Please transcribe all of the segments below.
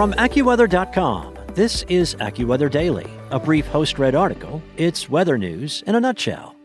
From AccuWeather.com, this is AccuWeather Daily, a brief host read article. It's weather news in a nutshell.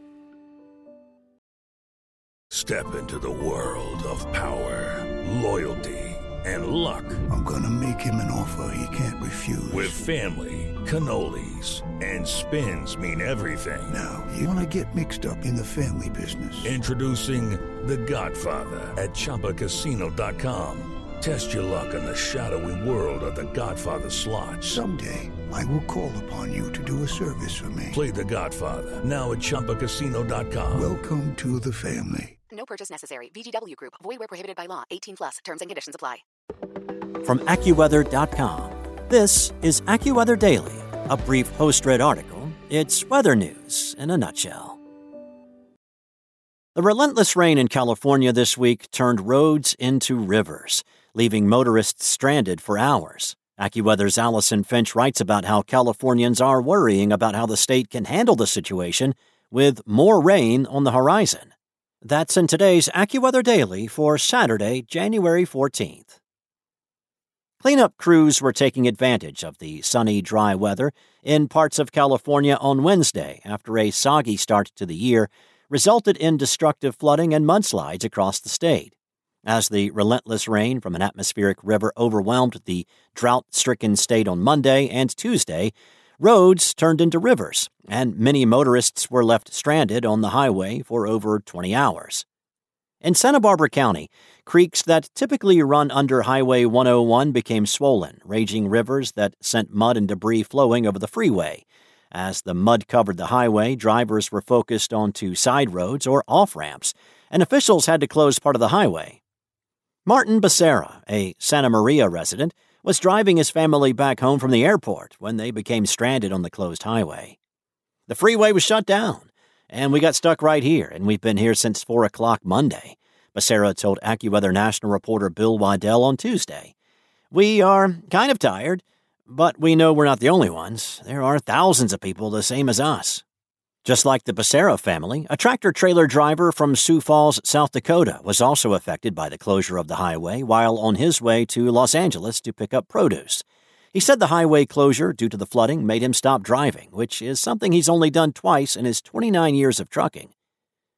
Step into the world of power, loyalty, and luck. I'm going to make him an offer he can't refuse. With family, cannolis, and spins mean everything. Now, you want to get mixed up in the family business? Introducing The Godfather at ChumbaCasino.com. Test your luck in the shadowy world of The Godfather slot. Someday, I will call upon you to do a service for me. Play The Godfather now at ChumbaCasino.com. Welcome to the family. No purchase necessary. VGW Group. Void where prohibited by law. 18 plus. Terms and conditions apply. From AccuWeather.com, this is AccuWeather Daily, a brief host read article. It's weather news in a nutshell. The relentless rain in California this week turned roads into rivers, leaving motorists stranded for hours. AccuWeather's Allison Finch writes about how Californians are worrying about how the state can handle the situation with more rain on the horizon. That's in today's AccuWeather Daily for Saturday, January 14th. Cleanup crews were taking advantage of the sunny, dry weather in parts of California on Wednesday after a soggy start to the year resulted in destructive flooding and mudslides across the state. As the relentless rain from an atmospheric river overwhelmed the drought stricken state on Monday and Tuesday, roads turned into rivers, and many motorists were left stranded on the highway for over 20 hours. In Santa Barbara County, creeks that typically run under Highway 101 became swollen, raging rivers that sent mud and debris flowing over the freeway. As the mud covered the highway, drivers were focused onto side roads or off ramps, and officials had to close part of the highway. Martin Becerra, a Santa Maria resident, was driving his family back home from the airport when they became stranded on the closed highway. The freeway was shut down, and we got stuck right here, and we've been here since 4 o'clock Monday, Becerra told AccuWeather national reporter Bill Waddell on Tuesday. We are kind of tired, but we know we're not the only ones. There are thousands of people the same as us. Just like the Becerra family, a tractor trailer driver from Sioux Falls, South Dakota, was also affected by the closure of the highway while on his way to Los Angeles to pick up produce. He said the highway closure due to the flooding made him stop driving, which is something he's only done twice in his 29 years of trucking.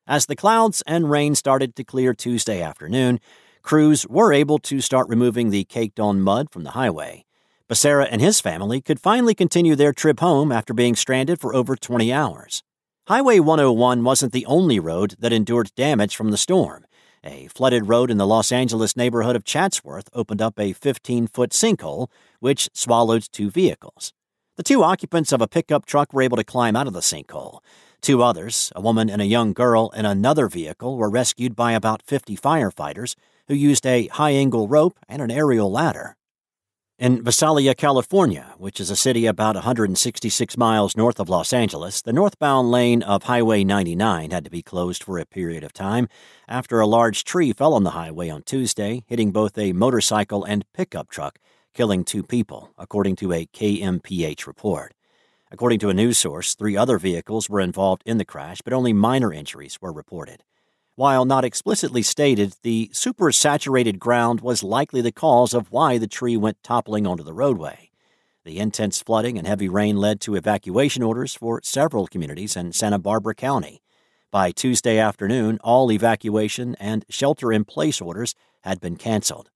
As the clouds and rain started to clear Tuesday afternoon, crews were able to start removing the caked on mud from the highway. Becerra and his family could finally continue their trip home after being stranded for over 20 hours. Highway 101 wasn't the only road that endured damage from the storm. A flooded road in the Los Angeles neighborhood of Chatsworth opened up a 15 foot sinkhole, which swallowed two vehicles. The two occupants of a pickup truck were able to climb out of the sinkhole. Two others, a woman and a young girl in another vehicle, were rescued by about 50 firefighters who used a high angle rope and an aerial ladder. In Visalia, California, which is a city about 166 miles north of Los Angeles, the northbound lane of Highway 99 had to be closed for a period of time after a large tree fell on the highway on Tuesday, hitting both a motorcycle and pickup truck, killing two people, according to a KMPH report. According to a news source, three other vehicles were involved in the crash, but only minor injuries were reported. While not explicitly stated, the supersaturated ground was likely the cause of why the tree went toppling onto the roadway. The intense flooding and heavy rain led to evacuation orders for several communities in Santa Barbara County. By Tuesday afternoon, all evacuation and shelter in place orders had been canceled.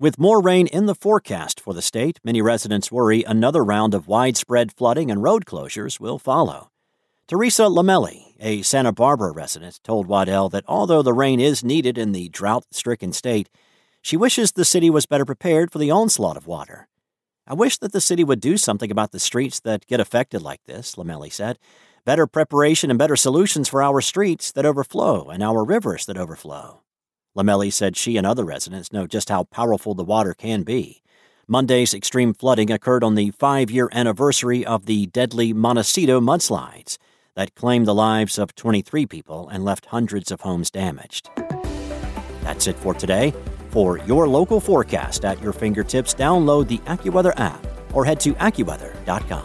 With more rain in the forecast for the state, many residents worry another round of widespread flooding and road closures will follow. Teresa Lamelli, a Santa Barbara resident, told Waddell that although the rain is needed in the drought stricken state, she wishes the city was better prepared for the onslaught of water. I wish that the city would do something about the streets that get affected like this, Lamelli said. Better preparation and better solutions for our streets that overflow and our rivers that overflow. Lamelli said she and other residents know just how powerful the water can be. Monday's extreme flooding occurred on the five year anniversary of the deadly Montecito mudslides that claimed the lives of 23 people and left hundreds of homes damaged. That's it for today. For your local forecast at your fingertips, download the AccuWeather app or head to AccuWeather.com.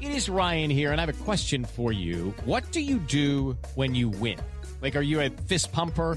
It is Ryan here, and I have a question for you. What do you do when you win? Like, are you a fist pumper,